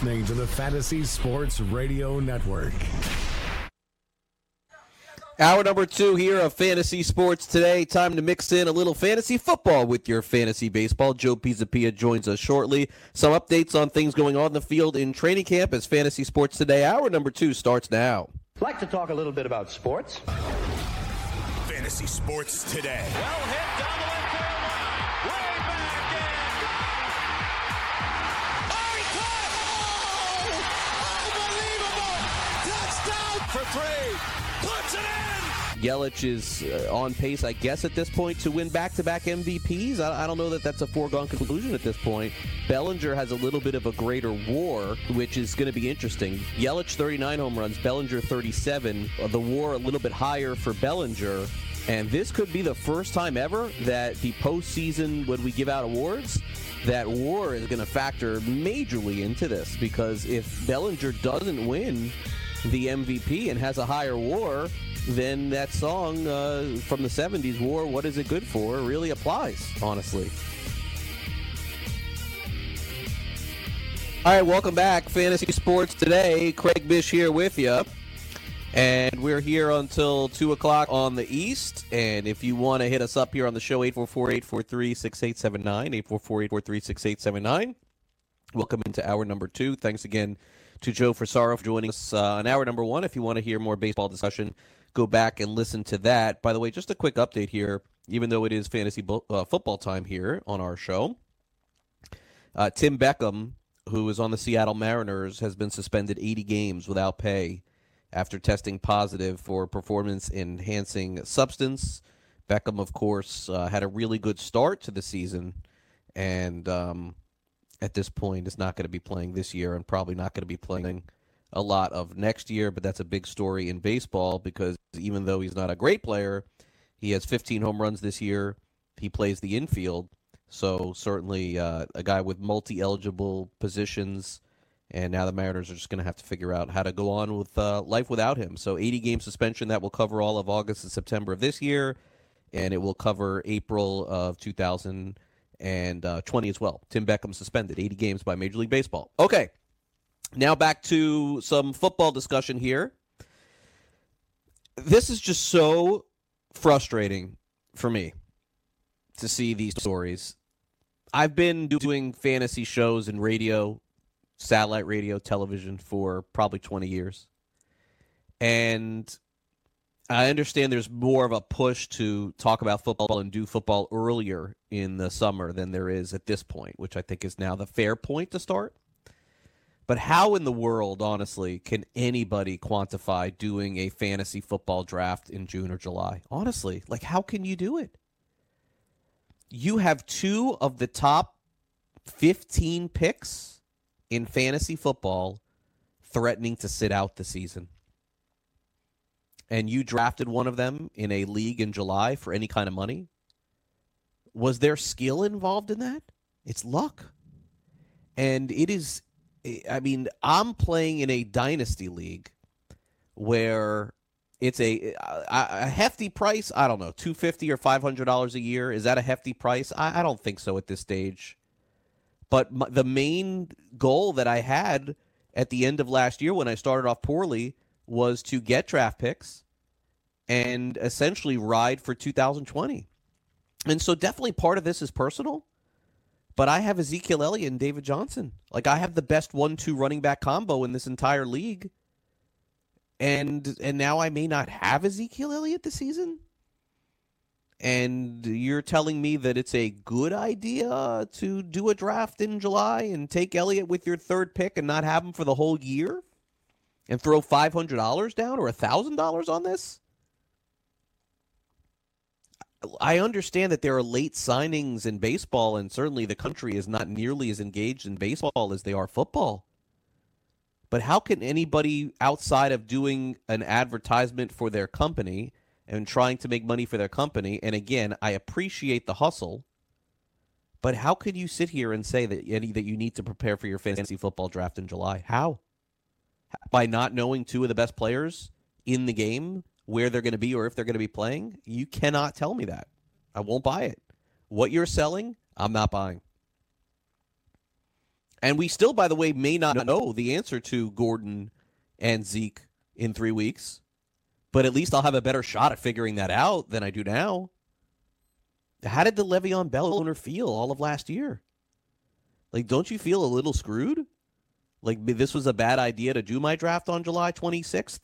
You're listening to the Fantasy Sports Radio Network. Hour number two here of Fantasy Sports today. Time to mix in a little fantasy football with your fantasy baseball. Joe Pisapia joins us shortly. Some updates on things going on in the field in training camp as Fantasy Sports today. Hour number two starts now. Like to talk a little bit about sports. Fantasy Sports today. Well hit down the left Yelich is uh, on pace, I guess, at this point to win back-to-back MVPs. I, I don't know that that's a foregone conclusion at this point. Bellinger has a little bit of a greater WAR, which is going to be interesting. Yelich 39 home runs, Bellinger 37. Uh, the WAR a little bit higher for Bellinger. And this could be the first time ever that the postseason, when we give out awards, that WAR is going to factor majorly into this because if Bellinger doesn't win the MVP and has a higher WAR, then that song uh, from the 70s, War, What Is It Good For, really applies, honestly. All right, welcome back. Fantasy Sports Today. Craig Mish here with you. And we're here until 2 o'clock on the East. And if you want to hit us up here on the show, 844 843 6879, 844 843 6879. Welcome into hour number two. Thanks again to Joe Frisaro for joining us uh, on hour number one. If you want to hear more baseball discussion, go back and listen to that. By the way, just a quick update here, even though it is fantasy bo- uh, football time here on our show. Uh, Tim Beckham, who is on the Seattle Mariners, has been suspended 80 games without pay after testing positive for performance enhancing substance. Beckham, of course, uh, had a really good start to the season, and um, at this point is not going to be playing this year and probably not going to be playing a lot of next year. But that's a big story in baseball because even though he's not a great player, he has 15 home runs this year. He plays the infield, so certainly uh, a guy with multi-eligible positions. And now the Mariners are just going to have to figure out how to go on with uh, life without him. So 80 game suspension that will cover all of August and September of this year, and it will cover April of 2020 as well. Tim Beckham suspended 80 games by Major League Baseball. Okay, now back to some football discussion here. This is just so frustrating for me to see these stories. I've been doing fantasy shows and radio, satellite radio, television for probably 20 years. And I understand there's more of a push to talk about football and do football earlier in the summer than there is at this point, which I think is now the fair point to start. But how in the world, honestly, can anybody quantify doing a fantasy football draft in June or July? Honestly, like how can you do it? You have two of the top 15 picks in fantasy football threatening to sit out the season. And you drafted one of them in a league in July for any kind of money. Was there skill involved in that? It's luck. And it is I mean, I'm playing in a dynasty league where it's a, a, hefty price. I don't know, two fifty or five hundred dollars a year. Is that a hefty price? I, I don't think so at this stage. But my, the main goal that I had at the end of last year when I started off poorly was to get draft picks and essentially ride for 2020. And so definitely part of this is personal. But I have Ezekiel Elliott and David Johnson. Like I have the best one-two running back combo in this entire league. And and now I may not have Ezekiel Elliott this season. And you're telling me that it's a good idea to do a draft in July and take Elliott with your third pick and not have him for the whole year? And throw $500 down or $1,000 on this? I understand that there are late signings in baseball, and certainly the country is not nearly as engaged in baseball as they are football. But how can anybody outside of doing an advertisement for their company and trying to make money for their company, and again, I appreciate the hustle, but how could you sit here and say that that you need to prepare for your fantasy football draft in July? How? By not knowing two of the best players in the game, where they're going to be or if they're going to be playing? You cannot tell me that. I won't buy it. What you're selling, I'm not buying. And we still, by the way, may not know the answer to Gordon and Zeke in three weeks, but at least I'll have a better shot at figuring that out than I do now. How did the Le'Veon Bell owner feel all of last year? Like, don't you feel a little screwed? Like, this was a bad idea to do my draft on July 26th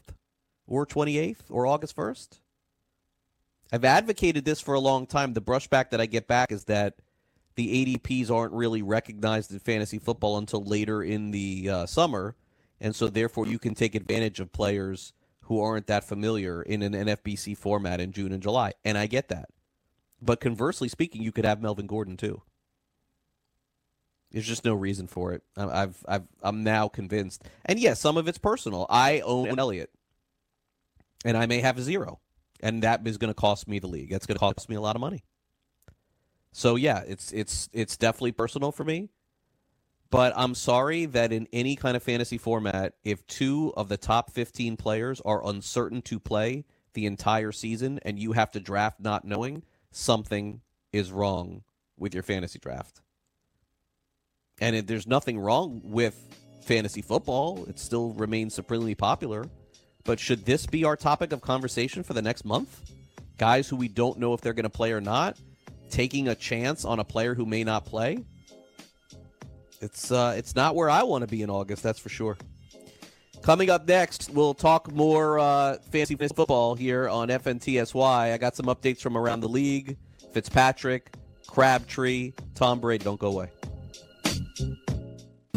or 28th or August 1st? I've advocated this for a long time. The brushback that I get back is that the ADPs aren't really recognized in fantasy football until later in the uh, summer. And so, therefore, you can take advantage of players who aren't that familiar in an NFBC format in June and July. And I get that. But conversely speaking, you could have Melvin Gordon too. There's just no reason for it. I've, I've, I'm now convinced. And yes, some of it's personal. I own Elliott, and I may have a zero, and that is going to cost me the league. That's going to cost me a lot of money. So yeah, it's it's it's definitely personal for me. But I'm sorry that in any kind of fantasy format, if two of the top 15 players are uncertain to play the entire season and you have to draft not knowing, something is wrong with your fantasy draft. And there's nothing wrong with fantasy football. It still remains supremely popular. But should this be our topic of conversation for the next month? Guys who we don't know if they're going to play or not? taking a chance on a player who may not play. It's uh, it's not where I want to be in August, that's for sure. Coming up next, we'll talk more uh, fantasy football here on FNTSY. I got some updates from around the league. Fitzpatrick, Crabtree, Tom Brady. Don't go away.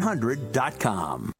100.com.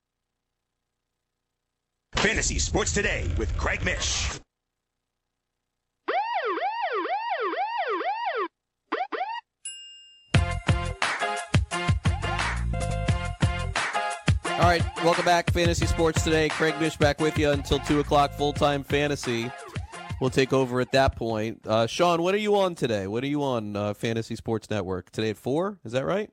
Fantasy Sports Today with Craig Mish. All right, welcome back, Fantasy Sports Today. Craig Mish back with you until two o'clock, full time fantasy. We'll take over at that point. Uh, Sean, what are you on today? What are you on uh, Fantasy Sports Network today at four? Is that right?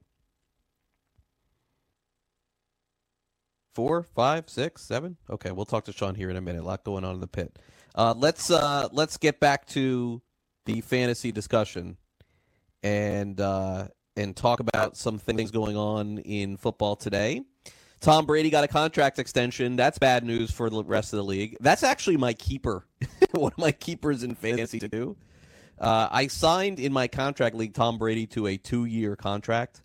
Four, five, six, seven. Okay, we'll talk to Sean here in a minute. A lot going on in the pit. Uh, let's uh, let's get back to the fantasy discussion and uh, and talk about some things going on in football today. Tom Brady got a contract extension. That's bad news for the rest of the league. That's actually my keeper. One of my keepers in fantasy too. Uh, I signed in my contract league Tom Brady to a two-year contract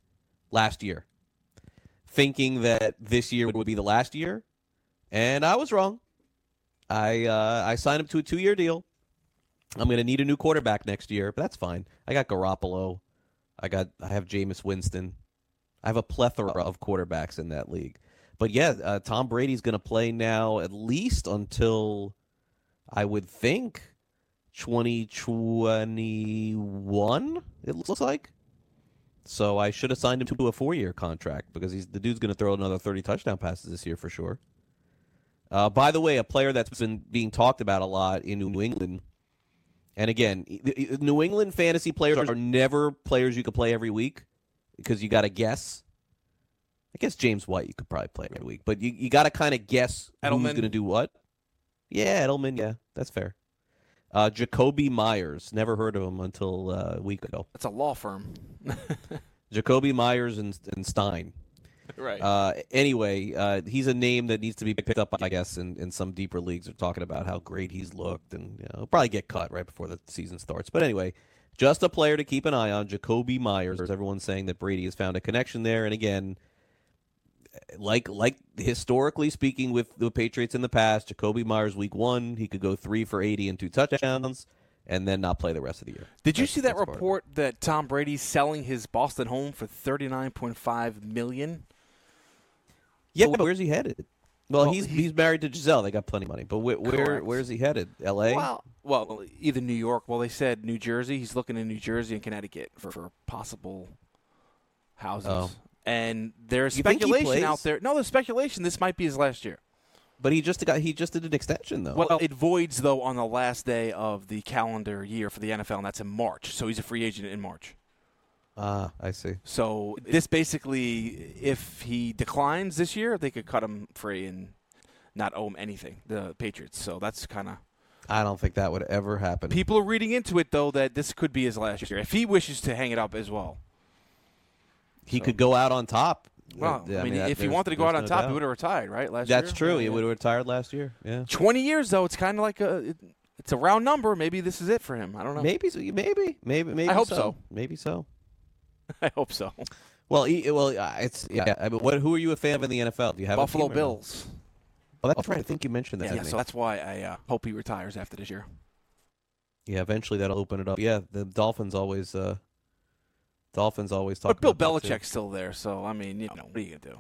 last year, thinking that this year would be the last year, and I was wrong. I uh, I signed him to a two-year deal. I'm going to need a new quarterback next year, but that's fine. I got Garoppolo. I got I have Jameis Winston. I have a plethora of quarterbacks in that league. But yeah, uh, Tom Brady's going to play now at least until I would think 2021. It looks like. So I should have signed him to a four-year contract because he's the dude's going to throw another 30 touchdown passes this year for sure. Uh, by the way, a player that's been being talked about a lot in New England, and again, New England fantasy players are never players you could play every week because you got to guess. I guess James White you could probably play every week, but you, you got to kind of guess Edelman. who's going to do what. Yeah, Edelman. Yeah, that's fair. Uh, Jakobi Meyers. Never heard of him until uh, a week ago. That's a law firm. Jacoby Myers and, and Stein. right. Uh, anyway, uh, he's a name that needs to be picked up, I guess, in, in some deeper leagues. Are talking about how great he's looked, and you know, he'll probably get cut right before the season starts. But anyway, just a player to keep an eye on. Jakobi Meyers. Everyone's saying that Brady has found a connection there, and again, like like historically speaking with the Patriots in the past, Jakobi Meyers week one, he could go three for eighty and two touchdowns, and then not play the rest of the year. Did you That's- see that that's part of it. report that Tom Brady's selling his Boston home for thirty nine point five million? Yeah, but where's he headed? Well, Well, he's he- he's married to Gisele. They got plenty of money. But where, where where's he headed? L.A. Well, well, either New York. Well, they said New Jersey. He's looking in New Jersey and Connecticut for, for possible houses. Oh. And there's You speculation out there. No, there's speculation. This might be his last year. But he just got he just did an extension though. Well, it voids though on the last day of the calendar year for the NFL, and that's in March. So he's a free agent in March. ah, I see. So this basically, if he declines this year, they could cut him free and not owe him anything. The Patriots. So that's kind of I don't think that would ever happen. people are reading into it though that this could be his last year if he wishes to hang it up as well. He could go out on top. Well, Yeah, I mean, that- if he wanted to go out on no top, doubt. he would have retired, right? Last That's year? true. Yeah, He would have retired last year. Yeah. Twenty years though, it's kind of like a it, it's a round number. Maybe this is it for him. I don't know. Maybe, so- maybe, maybe, maybe. I hope so. so. Maybe so. I hope so. Well, he, well, uh, it's yeah. I mean, what? Who are you a fan of in the NFL? Do you have Buffalo team? Bills. Oh, that's right. I think you mentioned that. Yeah, didn't so that's why I uh, hope he retires after this year. yeah. Eventually, that'll open it up. Yeah, the Dolphins always. Uh, Dolphins always talk. But Bill about that, too. Belichick's still there, so I mean, you know, what are you gonna do?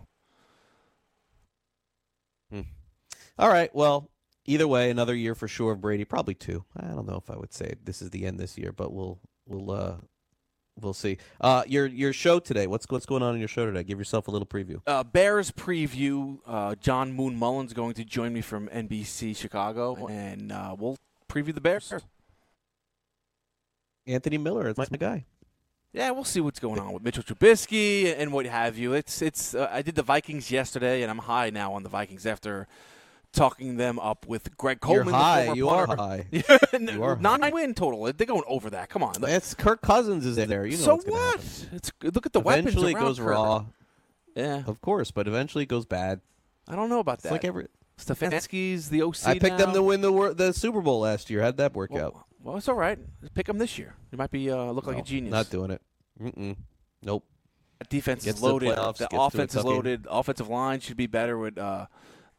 All right. Well, either way, another year for sure of Brady. Probably two. I don't know if I would say this is the end this year, but we'll we'll uh we'll see. Uh, your your show today. What's what's going on in your show today? Give yourself a little preview. Uh, Bears preview. Uh, John Moon Mullins going to join me from NBC Chicago, and uh, we'll preview the Bears. Anthony Miller is my guy. Yeah, we'll see what's going on with Mitchell Trubisky and what have you. It's it's. Uh, I did the Vikings yesterday, and I'm high now on the Vikings after talking them up with Greg You're Coleman. high. The You are high. you are Nine high. win total. They're going over that. Come on. It's Kirk Cousins is in there. You know so what? It's look at the eventually weapons it goes Kirk. raw, Yeah. of course, but eventually it goes bad. I don't know about It's that. like every. Stefanski's the OC. I picked now. them to win the the Super Bowl last year. How'd that work out? Well, it's all right. Pick them this year. You might be uh, look like a genius. Not doing it. Mm-mm. Nope. That defense Gets is to the loaded. playoffs, the gets to a offense is tough game. loaded. Offensive line should be better with uh,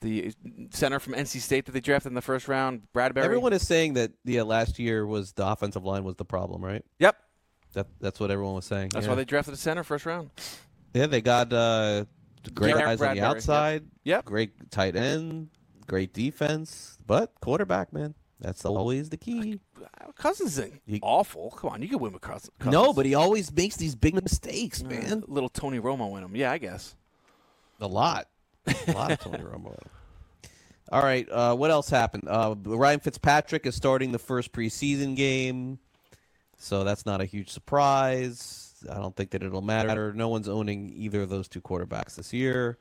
the center from NC State that they drafted in the first round, Bradbury. Everyone is saying that yeah, last year was the offensive line was the problem, right? Yep. That that's what everyone was saying. That's yeah. why they drafted a center first round. Yeah, they got uh, great Garrett guys on the Bradbury, outside. Yep. Great tight end. Great defense, but quarterback, man, that's always the key. Cousins isn't awful. Come on, you can win with Cousins. No, but he always makes these big mistakes, man. little Tony Romo in him. Yeah, I guess. A lot, a lot of Tony Romo. All right, uh, what else happened? Uh, Ryan Fitzpatrick is starting the first preseason game, so that's not a huge surprise. I don't think that it'll matter. No one's owning either of those two quarterbacks this year.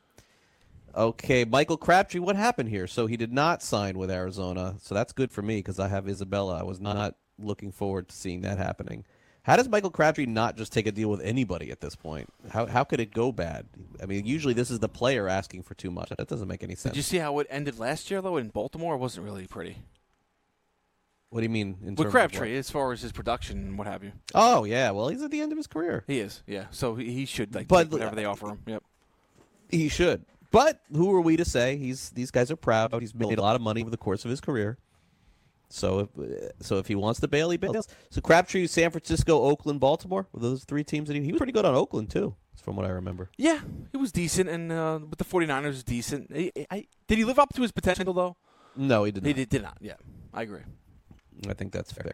Okay, Michael Crabtree, what happened here? So he did not sign with Arizona, so that's good for me because I have Isabella. I was uh-huh. not looking forward to seeing that happening. How does Michael Crabtree not just take a deal with anybody at this point? How how could it go bad? I mean, usually this is the player asking for too much. That doesn't make any sense. Did you see how it ended last year though in Baltimore? It wasn't really pretty. What do you mean? In terms With Crabtree, as far as his production and what have you. Oh yeah, well he's at the end of his career. He is, yeah. So he, he should like But- take whatever they offer him. Yep. He should. But who are we to say? He's these guys are proud. He's made a lot of money over the course of his career. So if so, if he wants to bail, he bails. So Crabtree, San Francisco, Oakland, Baltimore, were those three teams that he, he was pretty good on Oakland too, from what I remember. Yeah, he was decent, and uh, with the 49ers, was decent. He, I, did he live up to his potential though? No, he did not. He did, did not. Yeah, I agree. I think that's fair.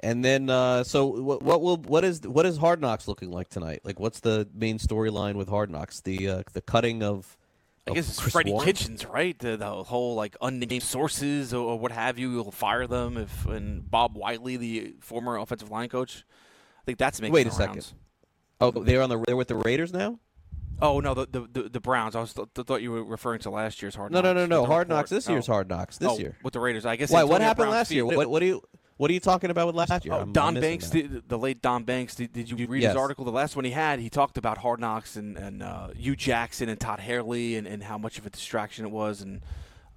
And then, uh, so what, what will what is what is Hard Knocks looking like tonight? Like, what's the main storyline with Hard Knocks? The uh, the cutting of. I guess it's Chris Freddie Warren? Kitchens, right? The, the whole like unnamed sources or, what have you. You'll fire them if and Bob Wylie, the former offensive line coach. I think that's making Wait a second. Oh, they're on the they're with the Raiders now. Oh no, the the, the, the Browns. I was th- thought you were referring to last year's Hard No, Knocks. no, no, no. the Hard report. Knocks this year's Oh. Hard Knocks this Oh, year. with the Raiders. I guess. Why? What happened Brown's last year? What, what are you what are you talking about with last year? Oh, Don Banks, the, the late Don Banks. Did, did you read Yes. his article? The last one he had, he talked about Hard Knocks and and uh, Hue Jackson and Todd Haley and, and how much of a distraction it was and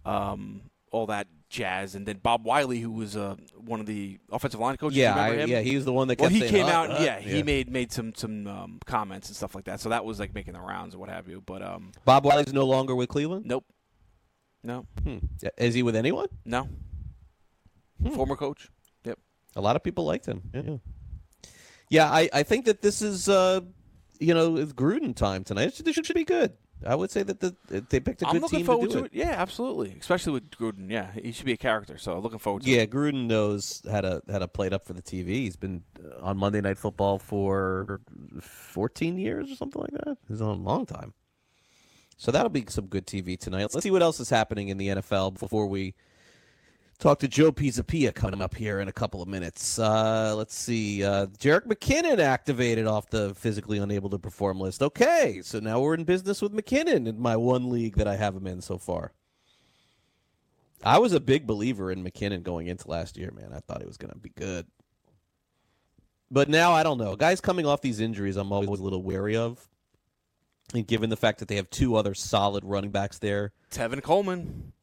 um, all that jazz. And then Bob Wylie, who was uh, one of the offensive line coaches. Yeah, I- him? yeah, he was the one that Well, he saying, came "Uh, out. uh," and yeah, he yeah. made made some some um, comments and stuff like that. So that was like making the rounds and what have you. But um, Bob Wylie's no longer with Cleveland. nope, no, Hmm. Is he with anyone? no. Hmm. Former coach. A lot of people liked him. Yeah, yeah. I, I think that this is uh, you know it's Gruden time tonight. It should, should be good. I would say that the, they picked a I'm good looking team forward to do to it. it. Yeah, absolutely. Especially with Gruden. Yeah, he should be a character. So looking forward to it. Yeah, Gruden knows how to how to play it up for the TV. He's been uh, on Monday Night Football for 14 years or something like that. He's on a long time. So that'll be some good TV tonight. Let's see what else is happening in the NFL before we talk to Joe Pisapia coming up here in a couple of minutes. Uh, let's see. Uh, Jerick McKinnon activated off the physically unable to perform list. Okay, so now we're in business with McKinnon in my one league that I have him in so far. I was a big believer in McKinnon going into last year, man. I thought he was going to be good. But now I don't know. Guys coming off these injuries, I'm always a little wary of. And given the fact that they have two other solid running backs there, Tevin Coleman.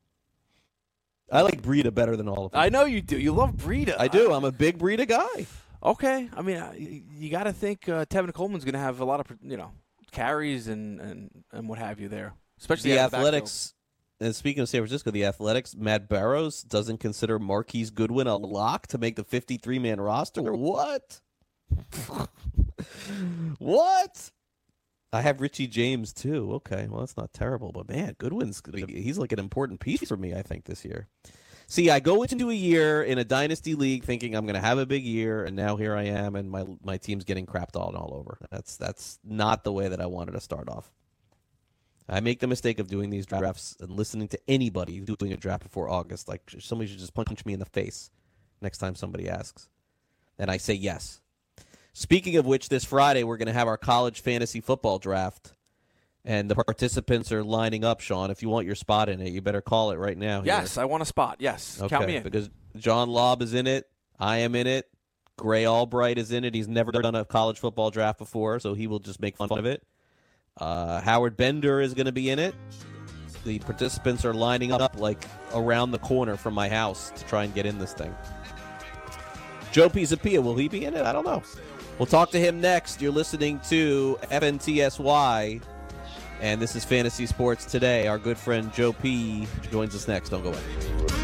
I like Breida better than all of them. I know you do. You love Breida. I do. I'm a big Breida guy. Okay. I mean, I- you got to think uh, Tevin Coleman's going to have a lot of you know carries and, and, and what have you there, especially the out of backfield. Athletics. And speaking of San Francisco, the Athletics, Matt Barrows doesn't consider Marquise Goodwin a lock to make the 53 man roster. What? what? I have Richie James too. Okay, well that's not terrible, but man, Goodwin's be, he's like an important piece for me. I think this year. See, I go into a year in a dynasty league thinking I'm going to have a big year, and now here I am, and my my team's getting crapped all all over. That's that's not the way that I wanted to start off. I make the mistake of doing these drafts and listening to anybody doing a draft before August. Like somebody should just punch me in the face next time somebody asks, and I say yes. Speaking of which, this Friday we're going to have our college fantasy football draft, and the participants are lining up. Sean, if you want your spot in it, you better call it right now. here. Yes, I want a spot. Yes, Okay, count me in. because John Lobb is in it. I am in it. Gray Albright is in it. He's never done a college football draft before, so he will just make fun of it. Uh, Howard Bender is going to be in it. The participants are lining up like around the corner from my house to try and get in this thing. Joe Pisapia, will he be in it? I don't know. We'll talk to him next. You're listening to FNTSY, and this is Fantasy Sports Today. Our good friend Joe P joins us next. Don't go away.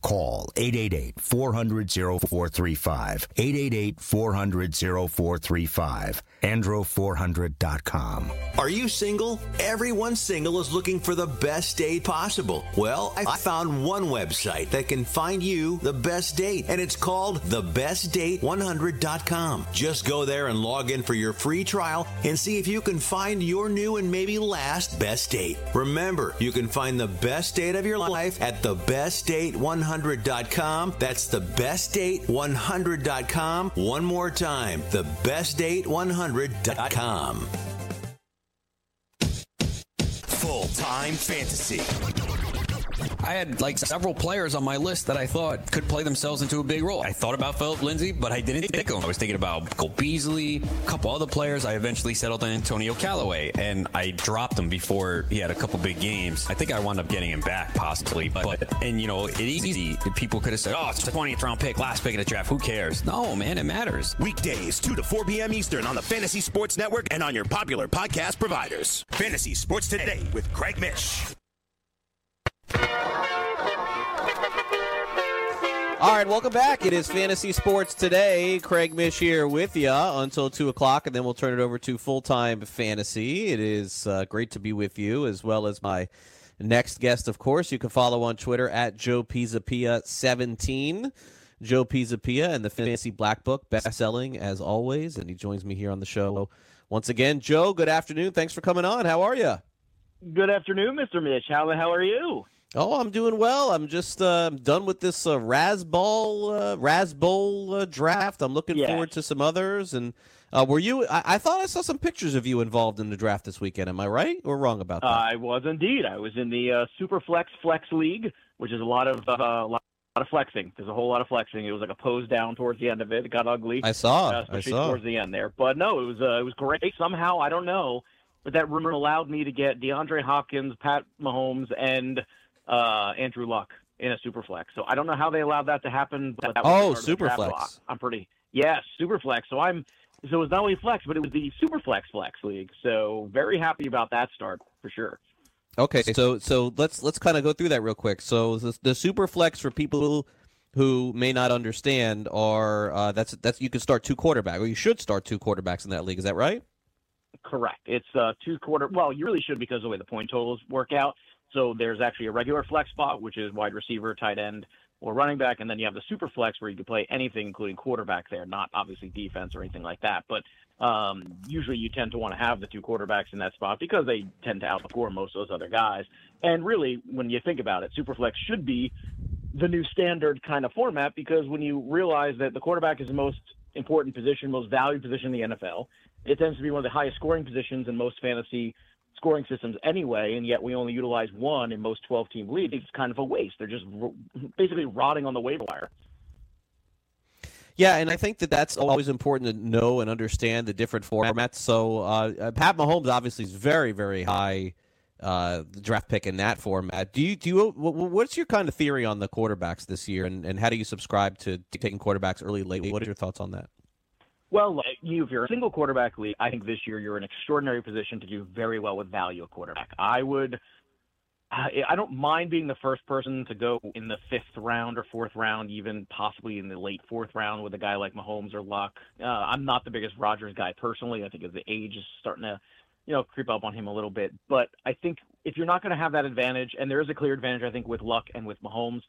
call 888-400-0435. 888-400-0435. Andro400.com. Are you single? Everyone single is looking for the best date possible. Well, I found one website that can find you the best date, and it's called thebestdate100.com. Just go there and log in for your free trial and see if you can find your new and maybe last best date. Remember, you can find the best date of your life at thebestdate100.com. That's thebestdate100.com. One more time, thebestdate100.com. Full time fantasy. I had like several players on my list that I thought could play themselves into a big role. I thought about Philip Lindsay, but I didn't think of him. I was thinking about Cole Beasley, a couple other players. I eventually settled on Antonio Callaway, and I dropped him before he had a couple big games. I think I wound up getting him back possibly, but, but and you know it's easy. People could have said, "Oh, it's a 20th round pick, last pick in the draft. Who cares?" No, man, it matters. Weekdays, 2 to 4 p.m. Eastern on the Fantasy Sports Network and on your popular podcast providers. Fantasy Sports Today with Craig Mish. All right, welcome back. It is Fantasy Sports Today. Craig Mish here with you until 2 o'clock, and then we'll turn it over to full time fantasy. It is uh, great to be with you, as well as my next guest, of course. You can follow on Twitter at Joe Pisapia17. Joe Pisapia and the Fantasy Black Book, best selling as always, and he joins me here on the show once again. Joe, good afternoon. Thanks for coming on. How are you? Good afternoon, Mr. Mitch. How the hell are you? Oh, I'm doing well. I'm just uh, done with this uh, Rasball uh, Rasbowl uh, draft. I'm looking Yes. forward to some others. And uh, were you? I-, I thought I saw some pictures of you involved in the draft this weekend. Am I right or wrong about that? I was indeed. I was in the uh, Superflex Flex League, which is a lot of uh, a lot of flexing. There's a whole lot of flexing. It was like a pose down towards the end of it. It got ugly. I saw. uh, I especially saw. towards the end there. But no, it was uh, it was great. Somehow I don't know, but that rumor allowed me to get DeAndre Hopkins, Pat Mahomes, and uh, Andrew Luck in a Superflex. So I don't know how they allowed that to happen. But that was Oh, part of the draft Superflex. I'm pretty yes, Superflex. So I'm so it was not only flex, but it was the Superflex Flex League. So very happy about that start for sure. Okay, so so let's let's kind of go through that real quick. So the, the super flex for people who may not understand are uh, that's that's you can start two quarterback or you should start two quarterbacks in that league. Is that right? correct. It's uh, two quarter. Well, you really should because of the way the point totals work out. So there's actually a regular flex spot, which is wide receiver, tight end, or running back, and then you have the super flex where you can play anything, including quarterback. There, not obviously defense or anything like that, but um, usually you tend to want to have the two quarterbacks in that spot because they tend to outperform most of those other guys. And really, when you think about it, super flex should be the new standard kind of format because when you realize that the quarterback is the most important position, most valued position in the NFL, it tends to be one of the highest scoring positions in most fantasy scoring systems anyway, and yet we only utilize one in most 12 team leagues. It's kind of a waste. They're just basically rotting on the waiver wire. Yeah, and I think that that's always important to know and understand the different formats. So uh, Pat Mahomes obviously is very, very high uh, draft pick in that format. Do you do you, what's your kind of theory on the quarterbacks this year, and, and how do you subscribe to taking quarterbacks early, late? What are your thoughts on that? Well, you, if you're a single quarterback league, I think this year you're in an extraordinary position to do very well with value quarterback. I would, I don't mind being the first person to go in the fifth round or fourth round, even possibly in the late fourth round with a guy like Mahomes or Luck. Uh, I'm not the biggest Rodgers guy personally. I think as the age is starting to, you know, creep up on him a little bit. But I think if you're not going to have that advantage, and there is a clear advantage, I think, with Luck and with Mahomes.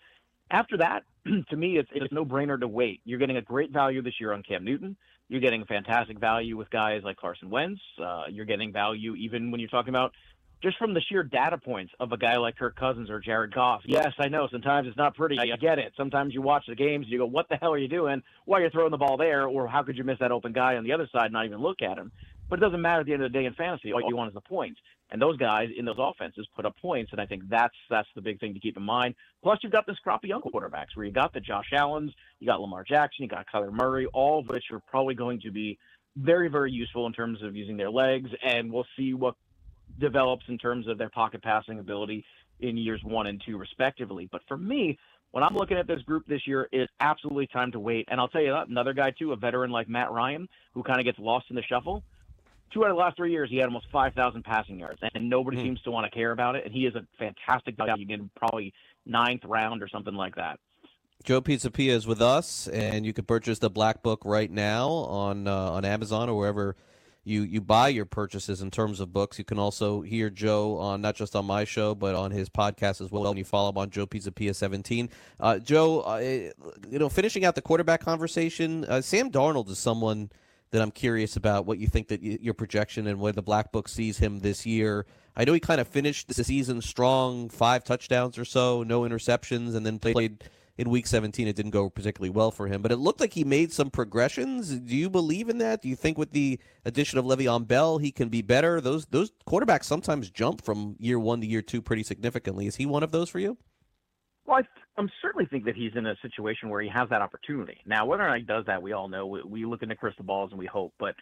After that, to me, it's, it's no brainer to wait. You're getting a great value this year on Cam Newton. You're getting fantastic value with guys like Carson Wentz. Uh, you're getting value even when you're talking about just from the sheer data points of a guy like Kirk Cousins or Jared Goff. Yes, I know sometimes it's not pretty. I get it. Sometimes you watch the games, and you go, "What the hell are you doing? Why are you throwing the ball there?" Or how could you miss that open guy on the other side and not even look at him? But it doesn't matter at the end of the day in fantasy. All you want is the points. And those guys in those offenses put up points, and I think that's that's the big thing to keep in mind. Plus, you've got this crop of young quarterbacks where you got the Josh Allen's, you got Lamar Jackson, you got Kyler Murray, all of which are probably going to be very, very useful in terms of using their legs, and we'll see what develops in terms of their pocket passing ability in years one and two, respectively. But for me, when I'm looking at this group this year, it's absolutely time to wait. And I'll tell you that another guy too, a veteran like Matt Ryan, who kind of gets lost in the shuffle two out of the last three years, he had almost 5,000 passing yards, and nobody mm. seems to want to care about it. And he is a fantastic guy. You get probably ninth round or something like that. Joe Pisapia is with us, and you can purchase the Black Book right now on uh, on Amazon or wherever you you buy your purchases in terms of books. You can also hear Joe on not just on my show but on his podcast as well. And you follow him on Joe Pisapia seventeen. Uh, Joe, uh, you know, finishing out the quarterback conversation, uh, Sam Darnold is someone that I'm curious about what you think that your projection and where the Black Book sees him this year. I know he kind of finished the season strong, five touchdowns or so, no interceptions, and then played in Week 17. It didn't go particularly well for him, but it looked like he made some progressions. Do you believe in that? Do you think with the addition of Le'Veon Bell, he can be better? Those those quarterbacks sometimes jump from year one to year two pretty significantly. Is he one of those for you? Well, I, am certainly think that he's in a situation where he has that opportunity. Now, whether or not he does that, we all know. We, we look into crystal balls and we hope, but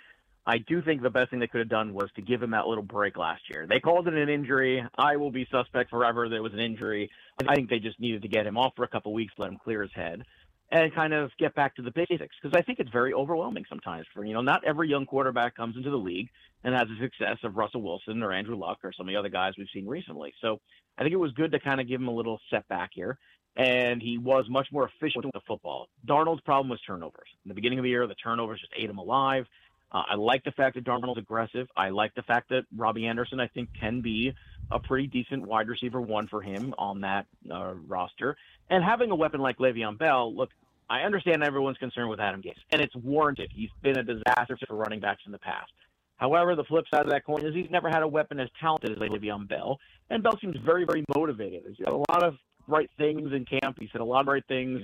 I do think the best thing they could have done was to give him that little break last year. They called it an injury. I will be suspect forever that it was an injury. I think they just needed to get him off for a couple weeks, let him clear his head, and kind of get back to the basics. Because I think it's very overwhelming sometimes for you know not every young quarterback comes into the league and has the success of Russell Wilson or Andrew Luck or some of the other guys we've seen recently. So I think it was good to kind of give him a little setback here and he was much more efficient with the football. Darnold's problem was turnovers. In the beginning of the year, the turnovers just ate him alive. Uh, I like the fact that Darnold's aggressive. I like the fact that Robbie Anderson, I think, can be a pretty decent wide receiver one for him on that uh, roster. And having a weapon like Le'Veon Bell, look, I understand everyone's concerned with Adam Gase, and it's warranted. He's been a disaster for running backs in the past. However, the flip side of that coin is he's never had a weapon as talented as Le'Veon Bell, and Bell seems very, very motivated. A lot of right things in camp. He said a lot of right things.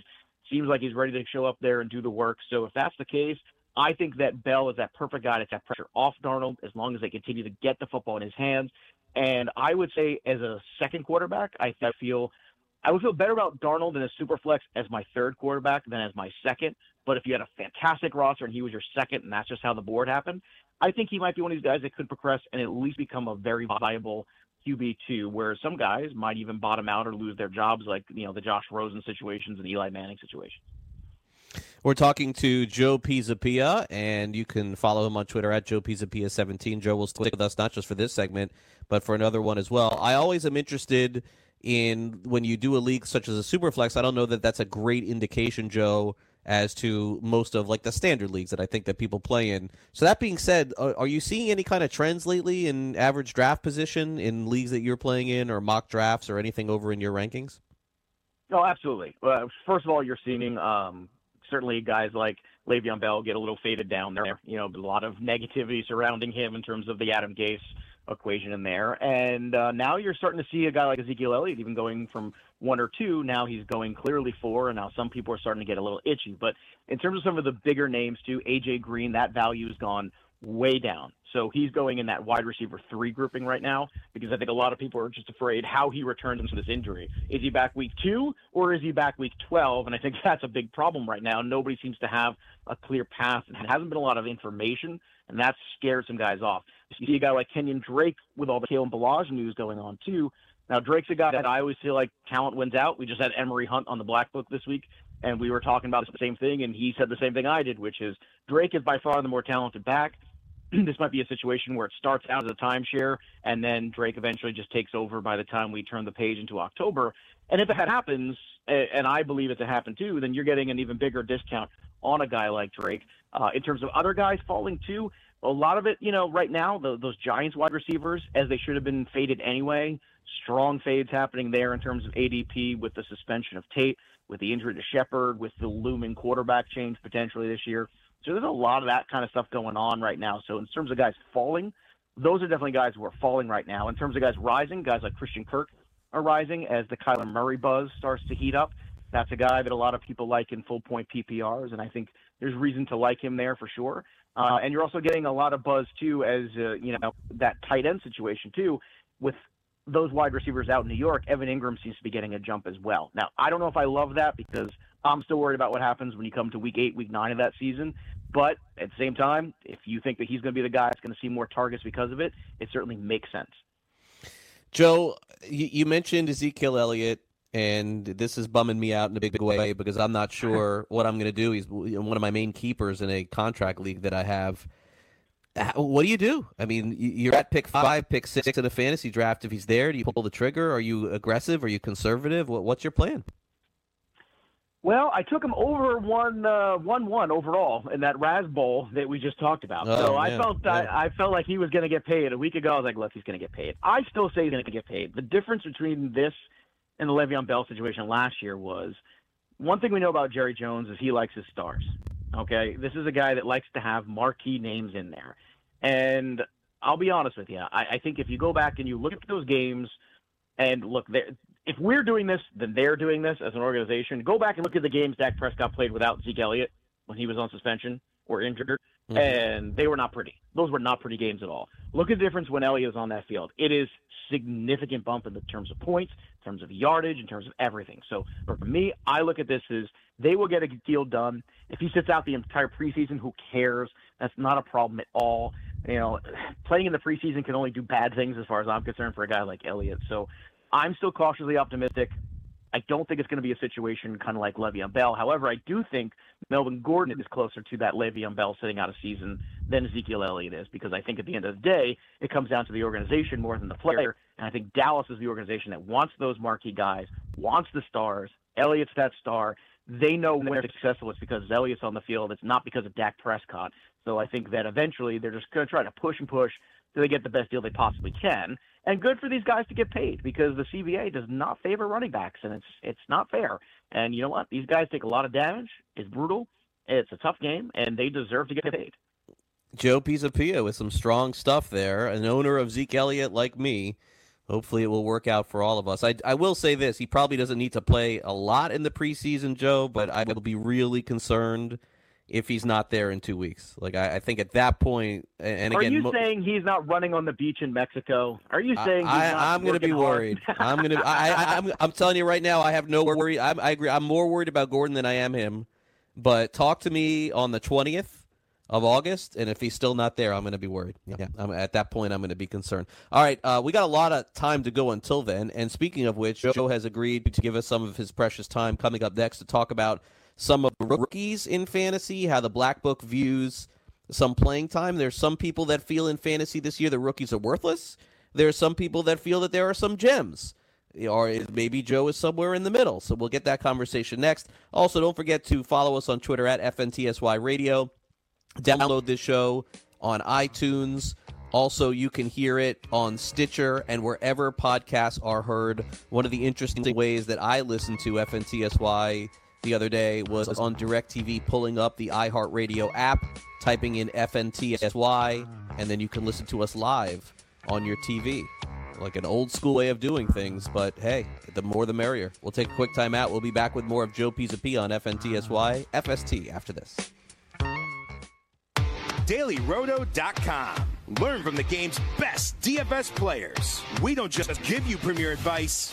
Seems like he's ready to show up there and do the work. So if that's the case, I think that Bell is that perfect guy to take pressure off Darnold as long as they continue to get the football in his hands. And I would say, as a second quarterback, I feel I would feel better about Darnold in a super flex as my third quarterback than as my second. But if you had a fantastic roster and he was your second, and that's just how the board happened, I think he might be one of these guys that could progress and at least become a very viable QB two, where some guys might even bottom out or lose their jobs, like you know the Josh Rosen situations and Eli Manning situations. We're talking to Joe Pisapia, and you can follow him on Twitter at Joe Pisapia17. Joe will stick with us not just for this segment, but for another one as well. I always am interested in when you do a league such as a Superflex. I don't know that that's a great indication, Joe, as to most of like the standard leagues that I think that people play in. So that being said, are, are you seeing any kind of trends lately in average draft position in leagues that you're playing in, or mock drafts, or anything over in your rankings? Oh, absolutely. Uh, first of all, you're seeing um, certainly guys like Le'Veon Bell get a little faded down there. You know, a lot of negativity surrounding him in terms of the Adam Gase equation in there. And uh, now you're starting to see a guy like Ezekiel Elliott even going from one or two. Now he's going clearly four, and now some people are starting to get a little itchy. But in terms of some of the bigger names too, AJ Green, that value has gone way down. So he's going in that wide receiver three grouping right now because I think a lot of people are just afraid how he returns into this injury. Is he back week two or is he back week 12? And I think that's a big problem right now. Nobody seems to have a clear path. and There hasn't been a lot of information, and that's scared some guys off. You see a guy like Kenyan Drake with all the Kalen Ballage news going on too. Now Drake's a guy that I always feel like talent wins out. We just had Emory Hunt on the Black Book this week, and we were talking about the same thing, and he said the same thing I did, which is Drake is by far the more talented back. this might be a situation where it starts out as a timeshare, and then Drake eventually just takes over by the time we turn the page into October. And if that happens, and I believe it to happen too, then you're getting an even bigger discount on a guy like Drake. Uh, in terms of other guys falling too, a lot of it, you know, right now, the, those Giants wide receivers, as they should have been faded anyway, strong fades happening there in terms of ADP with the suspension of Tate, with the injury to Shepard, with the looming quarterback change potentially this year. So there's a lot of that kind of stuff going on right now. So in terms of guys falling, those are definitely guys who are falling right now. In terms of guys rising, guys like Christian Kirk are rising as the Kyler Murray buzz starts to heat up. That's a guy that a lot of people like in full point PPRs, and I think there's reason to like him there for sure. Uh, and you're also getting a lot of buzz too, as uh, you know that tight end situation too, with those wide receivers out in New York. Evan Engram seems to be getting a jump as well. Now I don't know if I love that because I'm still worried about what happens when you come to week eight, week nine of that season. But at the same time, if you think that he's going to be the guy that's going to see more targets because of it, it certainly makes sense. Joe, you mentioned Ezekiel Elliott, and this is bumming me out in a big big way because I'm not sure what I'm going to do. He's one of my main keepers in a contract league that I have. What do you do? I mean, you're at pick five, pick six in a fantasy draft. If he's there, do you pull the trigger? Are you aggressive? Are you conservative? What's your plan? Well, I took him over one uh, one one overall in that Raz Bowl that we just talked about. Oh, so man. I felt Yeah. I, I felt like he was going to get paid a week ago. I was like, look, he's going to get paid. I still say he's going to get paid. The difference between this and the Le'Veon Bell situation last year was one thing we know about Jerry Jones is he likes his stars. Okay, this is a guy that likes to have marquee names in there, and I'll be honest with you. I, I think if you go back and you look at those games, and look, if we're doing this, then they're doing this as an organization. Go back and look at the games Dak Prescott played without Zeke Elliott when he was on suspension or injured, Mhm. and they were not pretty. Those were not pretty games at all. Look at the difference when Elliott is on that field. It is significant bump in the terms of points, in terms of yardage, in terms of everything. So for me, I look at this as they will get a deal done. If he sits out the entire preseason, who cares? That's not a problem at all. You know, playing in the preseason can only do bad things as far as I'm concerned for a guy like Elliott. So I'm still cautiously optimistic. I don't think it's going to be a situation kind of like Le'Veon Bell. However, I do think Melvin Gordon is closer to that Le'Veon Bell sitting out a season than Ezekiel Elliott is because I think at the end of the day, it comes down to the organization more than the player. And I think Dallas is the organization that wants those marquee guys, wants the stars. Elliott's that star. They know when they're successful it's because Elliott's on the field. It's not because of Dak Prescott. So I think that eventually they're just going to try to push and push till they get the best deal they possibly can. And good for these guys to get paid because the CBA does not favor running backs, and it's it's not fair. And you know what? These guys take a lot of damage. It's brutal. It's a tough game, and they deserve to get paid. Joe Pisapia with some strong stuff there. An owner of Zeke Elliott like me. Hopefully, it will work out for all of us. I, I will say this: he probably doesn't need to play a lot in the preseason, Joe, but I will be really concerned if he's not there in two weeks. Like I, I think at that point, and, and Are again, you mo- saying he's not running on the beach in Mexico? Are you saying he's I, I'm going to be worried. I'm going to. I, I, I'm. I'm telling you right now. I have no worry. I'm, I agree. I'm more worried about Gordon than I am him. But talk to me on the 20th of August, and if he's still not there, I'm going to be worried. Yeah. I'm, at that point, I'm going to be concerned. All right. Uh, we got a lot of time to go until then. And speaking of which, Joe has agreed to give us some of his precious time coming up next to talk about some of the rookies in fantasy, how the Black Book views some playing time. There's some people that feel in fantasy this year the rookies are worthless. There are some people that feel that there are some gems. or maybe Joe is somewhere in the middle. So we'll get that conversation next. Also, don't forget to follow us on Twitter at FNTSY Radio. Download this show on iTunes. Also, you can hear it on Stitcher and wherever podcasts are heard. One of the interesting ways that I listen to FNTSY the other day was on DirecTV pulling up the iHeartRadio app, typing in FNTSY, and then you can listen to us live on your TV. Like an old school way of doing things, but hey, the more the merrier. We'll take a quick time out. We'll be back with more of Joe Pisapia on FNTSY FST after this. DailyRoto.com. Learn from the game's best DFS players. We don't just give you premier advice,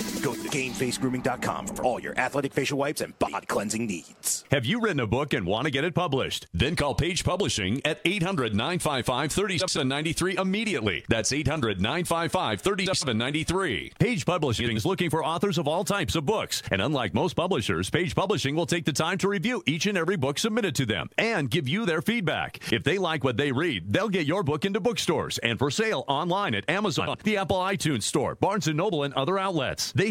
Go to GameFaceGrooming.com for all your athletic facial wipes and body cleansing needs. Have you written a book and want to get it published? Then call Page Publishing at 800 955 3793 immediately. That's 800 955 3793. Page Publishing is looking for authors of all types of books. And unlike most publishers, Page Publishing will take the time to review each and every book submitted to them and give you their feedback. If they like what they read, they'll get your book into bookstores and for sale online at Amazon, the Apple iTunes Store, Barnes & Noble, and other outlets. They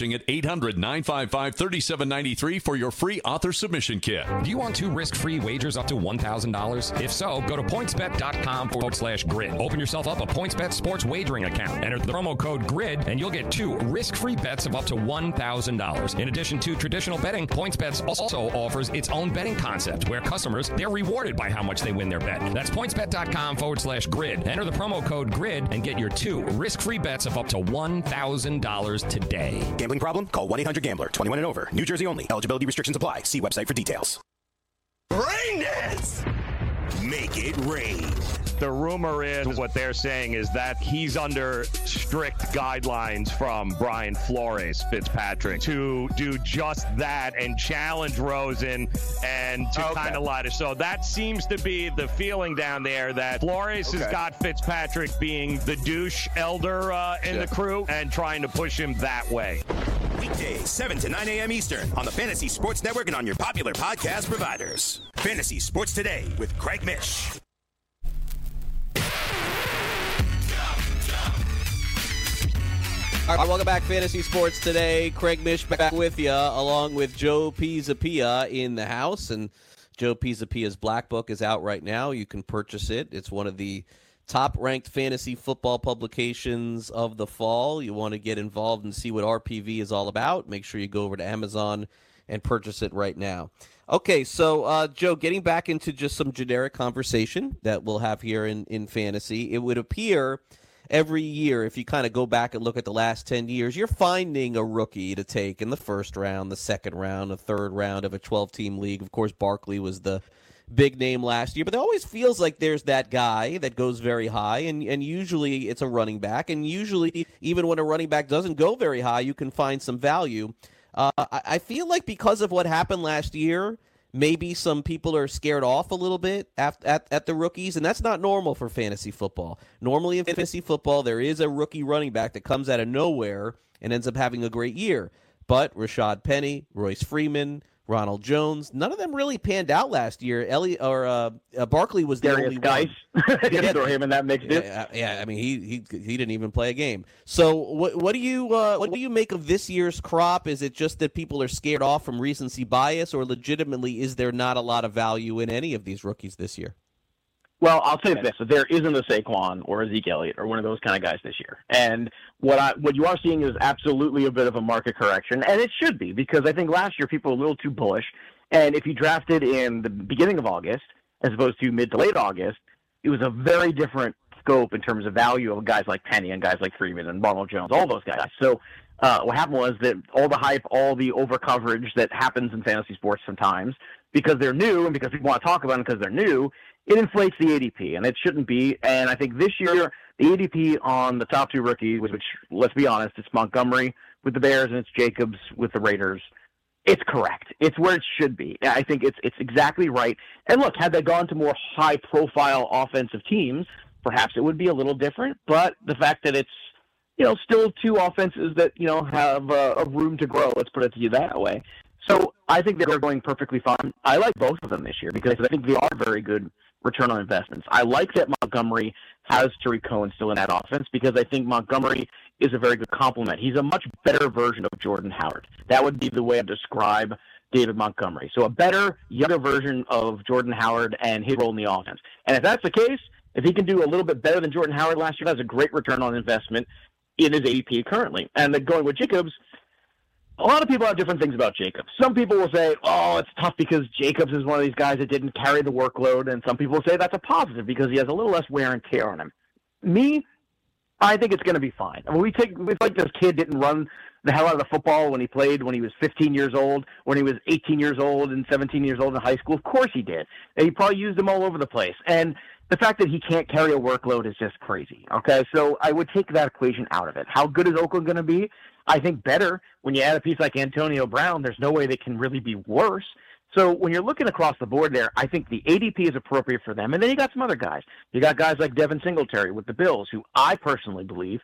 at 800 955 3793 for your free author submission kit. Do you want two risk free wagers up to $1,000? If so, go to pointsbet.com forward slash grid. Open yourself up a PointsBet sports wagering account. Enter the promo code GRID and you'll get two risk free bets of up to $1,000. In addition to traditional betting, PointsBet also offers its own betting concept where customers, they're rewarded by how much they win their bet. That's pointsbet.com forward slash grid. Enter the promo code GRID and get your two risk free bets of up to $1,000 today. Gambling problem? Call 1 800 Gambler. 21 and over. New Jersey only. Eligibility restrictions apply. See website for details. Rain dance! Make it rain. The rumor is what they're saying is that he's under strict guidelines from Brian Flores Fitzpatrick to do just that and challenge Rosen and to Okay. kind of lie to. So that seems to be the feeling down there that Flores has got Fitzpatrick being the douche elder uh, in the crew and trying to push him that way. Weekdays, 7 to 9 a.m. Eastern on the Fantasy Sports Network and on your popular podcast providers. Fantasy Sports Today with Craig Mish. All right, welcome back, Fantasy Sports today. Craig Mish back with you, along with Joe Pisapia in the house. And Joe Pisapia's Black Book is out right now. You can purchase it. It's one of the top-ranked fantasy football publications of the fall. You want to get involved and see what RPV is all about? Make sure you go over to Amazon and purchase it right now. Okay, so uh, Joe, getting back into just some generic conversation that we'll have here in, in fantasy, it would appear every year, if you kind of go back and look at the last 10 years, you're finding a rookie to take in the first round, the second round, the third round of a 12 team league. Of course, Barkley was the big name last year, but it always feels like there's that guy that goes very high, and, and usually it's a running back. And usually, even when a running back doesn't go very high, you can find some value. Uh, I, I feel like because of what happened last year, maybe some people are scared off a little bit at, at, at the rookies, and that's not normal for fantasy football. Normally in fantasy football, there is a rookie running back that comes out of nowhere and ends up having a great year. But Rashad Penny, Royce Freeman, Ronald Jones. None of them really panned out last year. Ellie or uh, uh, Barkley was the Darius only Geis. one. Just throw him in that mix. Yeah, yeah, I mean he he he didn't even play a game. So what what do you uh, what do you make of this year's crop? Is it just that people are scared off from recency bias, or legitimately is there not a lot of value in any of these rookies this year? Well, I'll say this: there isn't a Saquon or a Zeke Elliott or one of those kind of guys this year. And what I what you are seeing is absolutely a bit of a market correction, and it should be because I think last year people were a little too bullish. And if you drafted in the beginning of August as opposed to mid to late August, it was a very different scope in terms of value of guys like Penny and guys like Freeman and Ronald Jones, all those guys. So uh, what happened was that all the hype, all the over coverage that happens in fantasy sports sometimes because they're new and because people want to talk about them because they're new, it inflates the ADP, and it shouldn't be. And I think this year the ADP on the top two rookies, which let's be honest, it's Montgomery with the Bears and it's Jacobs with the Raiders. It's correct. It's where it should be. I think it's it's exactly right. And look, had they gone to more high profile offensive teams, perhaps it would be a little different. But the fact that it's you know still two offenses that you know have uh, a room to grow. Let's put it to you that way. So I think they're going perfectly fine. I like both of them this year because I think they are very good return on investments. I like that Montgomery has Tarik Cohen still in that offense because I think Montgomery is a very good complement. He's a much better version of Jordan Howard. That would be the way I describe David Montgomery. So a better, younger version of Jordan Howard and his role in the offense. And if that's the case, if he can do a little bit better than Jordan Howard last year, that's a great return on investment in his ADP currently. And then going with Jacobs, a lot of people have different things about Jacobs. Some people will say, oh, it's tough because Jacobs is one of these guys that didn't carry the workload. And some people say that's a positive because he has a little less wear and tear on him. Me, I think it's going to be fine. I mean, we take, we like this kid didn't run the hell out of the football when he played when he was 15 years old, when he was 18 years old and 17 years old in high school. Of course he did. And he probably used them all over the place. And the fact that he can't carry a workload is just crazy. Okay, so I would take that equation out of it. How good is Oakland going to be? I think better when you add a piece like Antonio Brown. There's no way they can really be worse. So when you're looking across the board there, I think the ADP is appropriate for them. And then you got some other guys. You got guys like Devin Singletary with the Bills, who I personally believe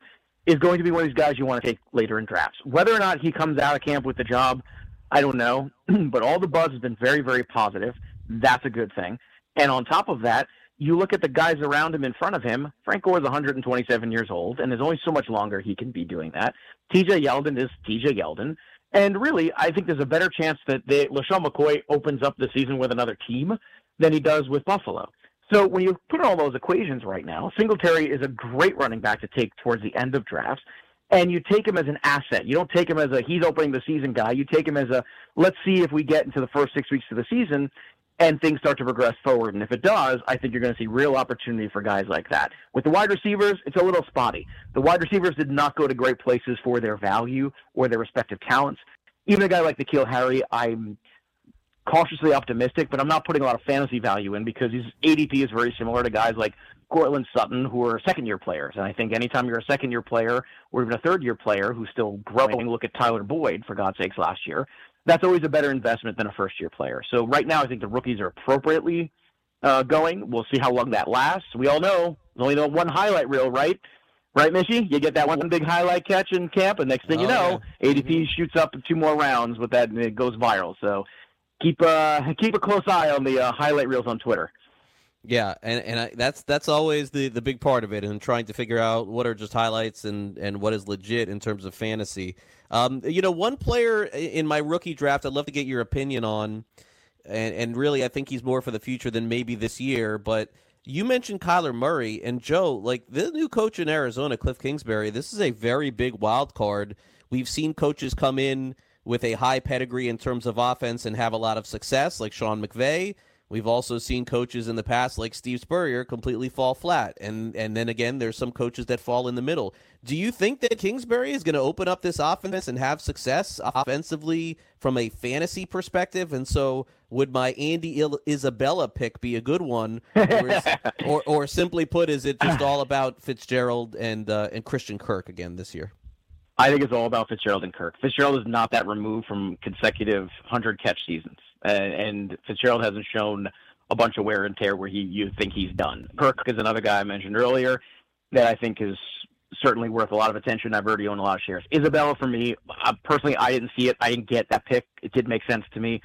is going to be one of these guys you want to take later in drafts. Whether or not he comes out of camp with the job, I don't know. but all the buzz has been very, very positive. That's a good thing. And on top of that, you look at the guys around him in front of him. Frank Gore is 127 years old, and there's only so much longer he can be doing that. TJ Yeldon is TJ Yeldon. And really, I think there's a better chance that they, LeSean McCoy opens up the season with another team than he does with Buffalo. So when you put all those equations right now, Singletary is a great running back to take towards the end of drafts. And you take him as an asset. You don't take him as a he's opening the season guy. You take him as a let's see if we get into the first six weeks of the season and things start to progress forward. And if it does, I think you're going to see real opportunity for guys like that. With the wide receivers, it's a little spotty. The wide receivers did not go to great places for their value or their respective talents. Even a guy like N'Keal Harry, I'm cautiously optimistic, but I'm not putting a lot of fantasy value in because his ADP is very similar to guys like Courtland Sutton, who are second year players. And I think anytime you're a second year player or even a third year player who's still growing, look at Tyler Boyd, for God's sakes, last year, that's always a better investment than a first year player. So right now, I think the rookies are appropriately uh, going. We'll see how long that lasts. We all know only the one highlight reel, right? Right, Mishy? You get that one big highlight catch in camp, and next thing you Oh, know, ADP shoots up two more rounds with that, and it goes viral. So keep uh, keep a close eye on the uh, highlight reels on Twitter. Yeah, and and I, that's that's always the the big part of it, and trying to figure out what are just highlights and and what is legit in terms of fantasy. Um, you know, one player in my rookie draft, I'd love to get your opinion on, and and really, I think he's more for the future than maybe this year. But you mentioned Kyler Murray and Joe, like the new coach in Arizona, Cliff Kingsbury. This is a very big wild card. We've seen coaches come in with a high pedigree in terms of offense and have a lot of success, like Sean McVay. We've also seen coaches in the past, like Steve Spurrier, completely fall flat, and and then again, there's some coaches that fall in the middle. Do you think that Kingsbury is going to open up this offense and have success offensively from a fantasy perspective? And so, would my Andy Il- Isabella pick be a good one, or, is, or or simply put, is it just all about Fitzgerald and uh, and Christian Kirk again this year? I think it's all about Fitzgerald and Kirk. Fitzgerald is not that removed from consecutive hundred catch seasons, and, Fitzgerald hasn't shown a bunch of wear and tear where he you think he's done. Kirk is another guy I mentioned earlier that I think is certainly worth a lot of attention. I've already owned a lot of shares. Isabella for me, uh, personally, I didn't see it. I didn't get that pick. It did make sense to me.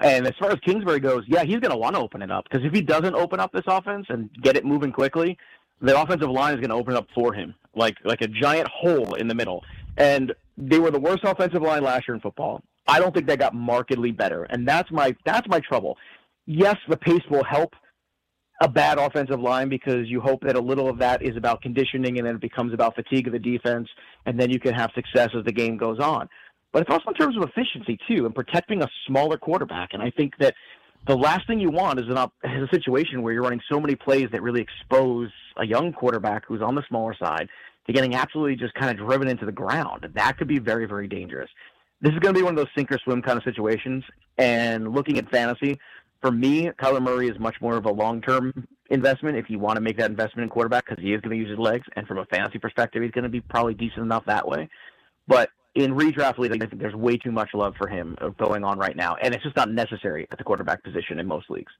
And as far as Kingsbury goes, yeah, he's going to want to open it up because if he doesn't open up this offense and get it moving quickly, the offensive line is going to open up for him like like a giant hole in the middle. And they were the worst offensive line last year in football. I don't think they got markedly better, and that's my that's my trouble. Yes, the pace will help a bad offensive line because you hope that a little of that is about conditioning and then it becomes about fatigue of the defense, and then you can have success as the game goes on. But it's also in terms of efficiency too, and protecting a smaller quarterback. And I think that the last thing you want is, an op- is a situation where you're running so many plays that really expose a young quarterback who's on the smaller side to getting absolutely just kind of driven into the ground. That could be very, very dangerous. This is going to be one of those sink or swim kind of situations. And looking at fantasy, for me, Kyler Murray is much more of a long term investment if you want to make that investment in quarterback because he is going to use his legs. And from a fantasy perspective, he's going to be probably decent enough that way. But in redraft leagues, I think there's way too much love for him going on right now, and it's just not necessary at the quarterback position in most leagues.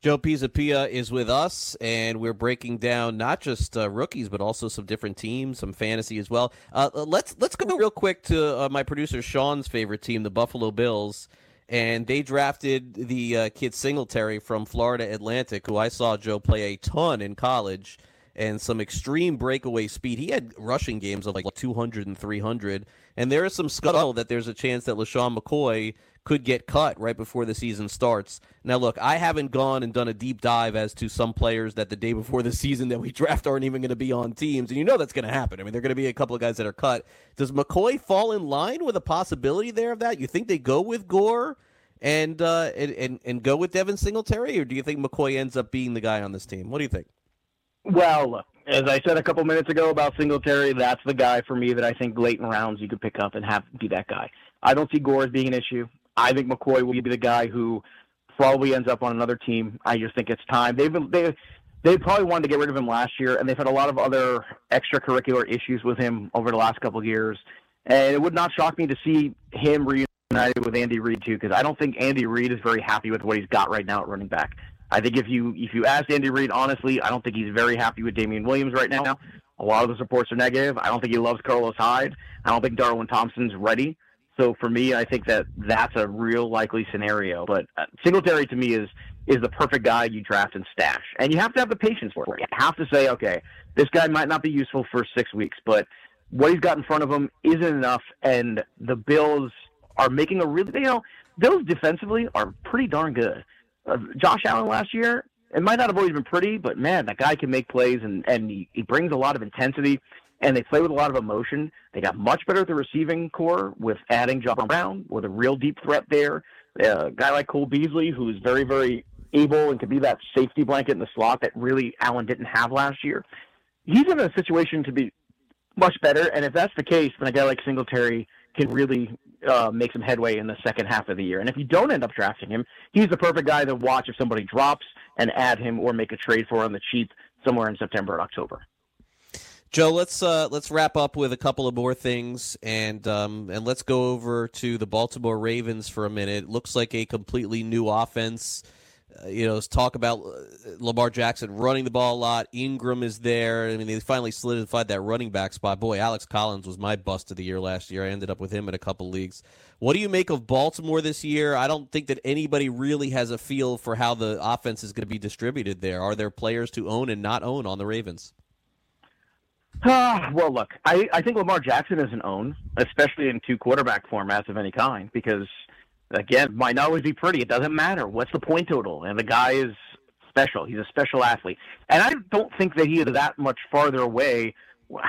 Joe Pisapia is with us, and we're breaking down not just uh, rookies, but also some different teams, some fantasy as well. Uh, let's let's go real quick to uh, my producer Sean's favorite team, the Buffalo Bills, and they drafted the uh, kid Singletary from Florida Atlantic, who I saw Joe play a ton in college and some extreme breakaway speed. He had rushing games of like 200 and 300. And there is some scuttle that there's a chance that LeSean McCoy could get cut right before the season starts. Now, look, I haven't gone and done a deep dive as to some players that the day before the season that we draft aren't even going to be on teams. And you know that's going to happen. I mean, there are going to be a couple of guys that are cut. Does McCoy fall in line with a possibility there of that? You think they go with Gore? And, uh, and and and go with Devin Singletary, or do you think McCoy ends up being the guy on this team? What do you think? Well, as I said a couple minutes ago about Singletary, that's the guy for me that I think late in rounds you could pick up and have be that guy. I don't see Gore as being an issue. I think McCoy will be the guy who probably ends up on another team. I just think it's time. They've been, they they probably wanted to get rid of him last year, and they've had a lot of other extracurricular issues with him over the last couple of years. And it would not shock me to see him reunited with Andy Reid too, because I don't think Andy Reid is very happy with what he's got right now at running back. I think if you if you ask Andy Reid honestly, I don't think he's very happy with Damien Williams right now. A lot of the reports are negative. I don't think he loves Carlos Hyde. I don't think Darwin Thompson's ready. So for me, I think that that's a real likely scenario. But uh, Singletary to me is is the perfect guy you draft and stash, and you have to have the patience for it. You have to say, okay, this guy might not be useful for six weeks, but what he's got in front of him isn't enough, and the Bills are making a really, you know, Bills defensively are pretty darn good. Uh, Josh Allen last year, it might not have always been pretty, but man, that guy can make plays and and he, he brings a lot of intensity and they play with a lot of emotion. They got much better at the receiving corps with adding John Brown with a real deep threat there. Uh, a guy like Cole Beasley, who's very, very able and could be that safety blanket in the slot that really Allen didn't have last year. He's in a situation to be much better, and if that's the case, then a guy like Singletary can really uh, make some headway in the second half of the year. And if you don't end up drafting him, he's the perfect guy to watch if somebody drops and add him or make a trade for on the cheap somewhere in September and October. Joe, let's uh, let's wrap up with a couple of more things, and um, and let's go over to the Baltimore Ravens for a minute. Looks like a completely new offense. Uh, you know, talk about uh, Lamar Jackson running the ball a lot. Ingram is there. I mean, they finally solidified that running back spot. Boy, Alex Collins was my bust of the year last year. I ended up with him in a couple leagues. What do you make of Baltimore this year? I don't think that anybody really has a feel for how the offense is going to be distributed there. Are there players to own and not own on the Ravens? Uh, well, look, I, I think Lamar Jackson is an own, especially in two quarterback formats of any kind, because again, might not always be pretty. It doesn't matter. What's the point total? And the guy is special. He's a special athlete. And I don't think that he is that much farther away.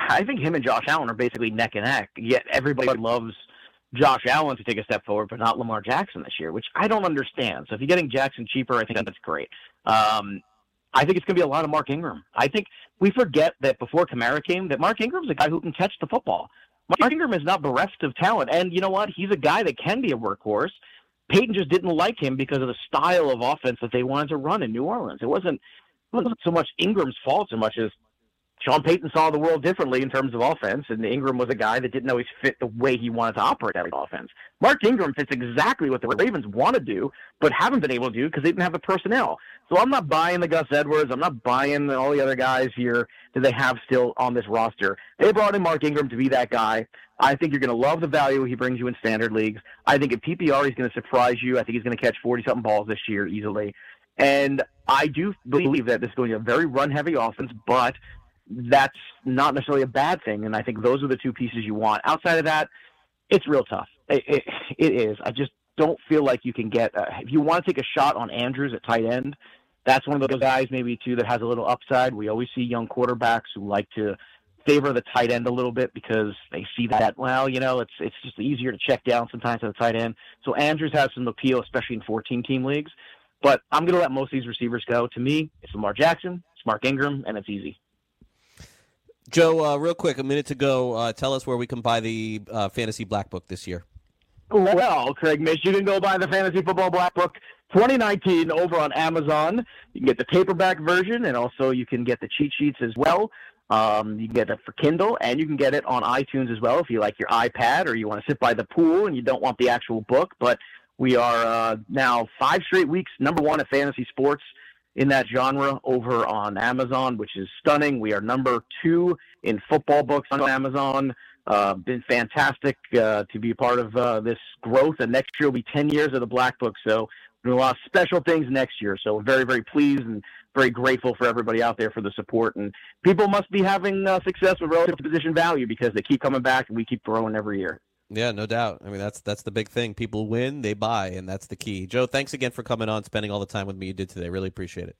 I think him and Josh Allen are basically neck and neck. Yet everybody loves Josh Allen to take a step forward, but not Lamar Jackson this year, which I don't understand. So if you're getting Jackson cheaper, I think that's great. Um, I think it's going to be a lot of Mark Ingram. I think we forget that before Kamara came, that Mark Ingram's a guy who can catch the football. Mark Ingram is not bereft of talent, and you know what? He's a guy that can be a workhorse. Payton just didn't like him because of the style of offense that they wanted to run in New Orleans. It wasn't it wasn't so much Ingram's fault so much as Sean Payton saw the world differently in terms of offense, and Ingram was a guy that didn't always fit the way he wanted to operate every offense. Mark Ingram fits exactly what the Ravens want to do, but haven't been able to do because they didn't have the personnel. So I'm not buying the Gus Edwards. I'm not buying all the other guys here that they have still on this roster. They brought in Mark Ingram to be that guy. I think you're going to love the value he brings you in standard leagues. I think in PPR he's going to surprise you. I think he's going to catch 40 something balls this year easily. And I do believe that this is going to be a very run heavy offense, but that's not necessarily a bad thing. And I think those are the two pieces you want. Outside of that, it's real tough. It, it, it is. I just don't feel like you can get, uh, if you want to take a shot on Andrews at tight end, that's one of those guys maybe too that has a little upside. We always see young quarterbacks who like to favor the tight end a little bit because they see that well, you know, it's it's just easier to check down sometimes at the tight end. So Andrews has some appeal, especially in 14 team leagues. But I'm going to let most of these receivers go. To me, it's Lamar Jackson, it's Mark Ingram, and it's easy. Joe, uh, real quick, a minute to go. Uh, tell us where we can buy the uh, Fantasy Black Book this year. Well, Craig Mish, you can go buy the Fantasy Football Black Book 2019 over on Amazon. You can get the paperback version, and also you can get the cheat sheets as well. Um, you can get it for Kindle, and you can get it on iTunes as well if you like your iPad or you want to sit by the pool and you don't want the actual book. But we are uh, now five straight weeks number one at fantasy sports in that genre over on Amazon, which is stunning. We are number two in football books on Amazon. Uh, been fantastic uh, to be a part of uh, this growth, and next year will be 10 years of the Black Book. So doing a lot of special things next year. So very, very pleased and very grateful for everybody out there for the support. And people must be having uh, success with relative position value because they keep coming back and we keep growing every year. Yeah, no doubt. I mean, that's that's the big thing. People win, they buy, and that's the key. Joe, thanks again for coming on, spending all the time with me you did today. Really appreciate it.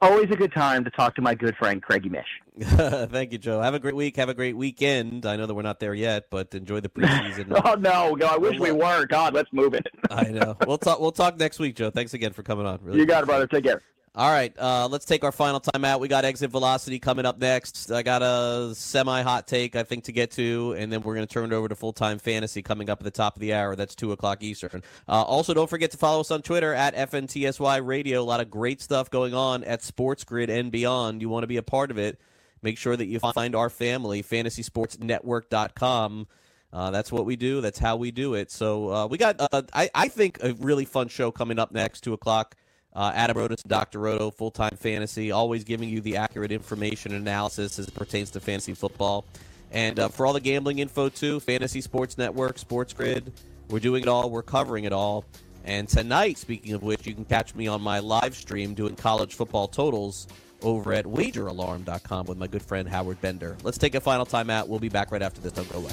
Always a good time to talk to my good friend Craigie Mish. Thank you, Joe. Have a great week. Have a great weekend. I know that we're not there yet, but enjoy the preseason. oh no, I wish we were. God, let's move it. I know. We'll talk. We'll talk next week, Joe. Thanks again for coming on. Really you got it, brother. Take care. All right, uh, let's take our final time out. We got exit velocity coming up next. I got a semi hot take, I think, to get to, and then we're going to turn it over to full time fantasy coming up at the top of the hour. That's 2 o'clock Eastern. Uh, also, don't forget to follow us on Twitter at FNTSY Radio. A lot of great stuff going on at Sports Grid and beyond. You want to be a part of it. Make sure that you find our family, fantasysportsnetwork.com. Uh, that's what we do. That's how we do it. So uh, we got, uh, I, I think, a really fun show coming up next, 2 o'clock. Uh, Adam Rotos, Dr. Roto, full time fantasy, always giving you the accurate information and analysis as it pertains to fantasy football. And uh, for all the gambling info, too, Fantasy Sports Network, Sports Grid, we're doing it all, we're covering it all. And tonight, speaking of which, you can catch me on my live stream doing college football totals over at wageralarm.com with my good friend Howard Bender. Let's take a final timeout. We'll be back right after this. Don't go away.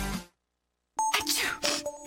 Achoo!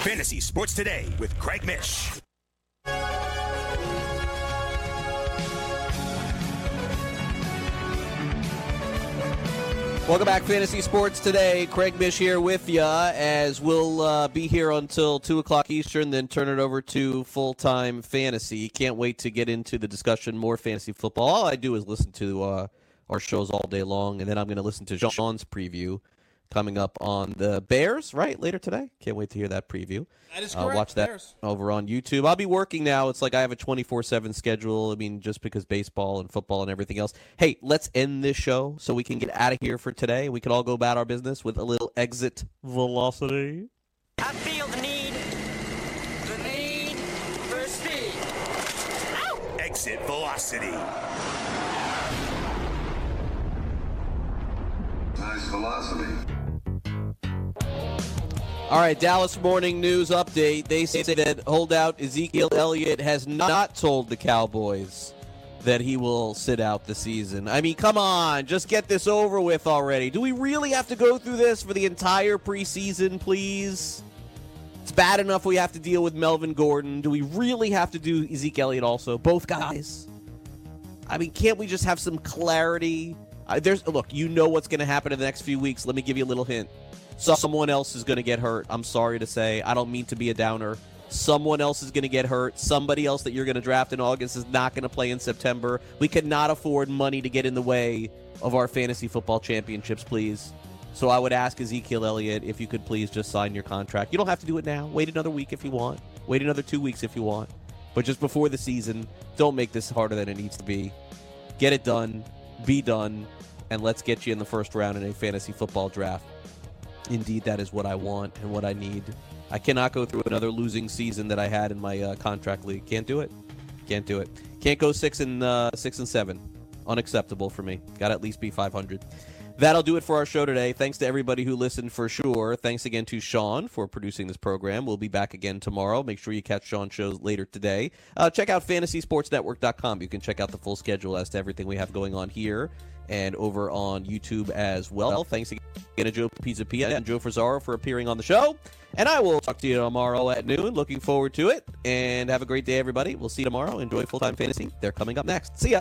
Fantasy Sports Today with Craig Mish. Welcome back, Fantasy Sports Today. Craig Mish here with you as we'll uh, be here until 2 o'clock Eastern, then turn it over to full time fantasy. Can't wait to get into the discussion, more fantasy football. All I do is listen to uh, our shows all day long, and then I'm going to listen to Sean's preview coming up on the Bears, right? Later today. Can't wait to hear that preview. That is Uh, correct. watch that Bears. over on YouTube. I'll be working now. It's like I have a 24 7 schedule. I mean, just because baseball and football and everything else. Hey, let's end this show so we can get out of here for today. We can all go about our business with a little exit velocity. I feel the need, the need for speed. Exit velocity. Nice velocity. All right, Dallas Morning News update. They say that holdout Ezekiel Elliott has not told the Cowboys that he will sit out the season. I mean, come on, just get this over with already. Do we really have to go through this for the entire preseason, please? It's bad enough we have to deal with Melvin Gordon. Do we really have to do Ezekiel Elliott also? Both guys? I mean, can't we just have some clarity? Uh, there's look, you know what's going to happen in the next few weeks. Let me give you a little hint. Someone else is going to get hurt. I'm sorry to say. I don't mean to be a downer. Someone else is going to get hurt. Somebody else that you're going to draft in August is not going to play in September. We cannot afford money to get in the way of our fantasy football championships, please. So I would ask Ezekiel Elliott if you could please just sign your contract. You don't have to do it now. Wait another week if you want. Wait another two weeks if you want. But just before the season, don't make this harder than it needs to be. Get it done, be done, and let's get you in the first round in a fantasy football draft. Indeed, that is what I want and what I need. I cannot go through another losing season that I had in my uh, contract league. Can't do it. Can't do it. Can't go six and uh, six and seven. Unacceptable for me. Got to at least be 500. That'll do it for our show today. Thanks to everybody who listened for sure. Thanks again to Sean for producing this program. We'll be back again tomorrow. Make sure you catch Sean's shows later today. Uh, check out fantasysportsnetwork.com. You can check out the full schedule as to everything we have going on here and over on YouTube as well. Thanks again to Joe Pisapia and Joe Frisaro for appearing on the show. And I will talk to you tomorrow at noon. Looking forward to it. And have a great day, everybody. We'll see you tomorrow. Enjoy full time fantasy. They're coming up next. See ya.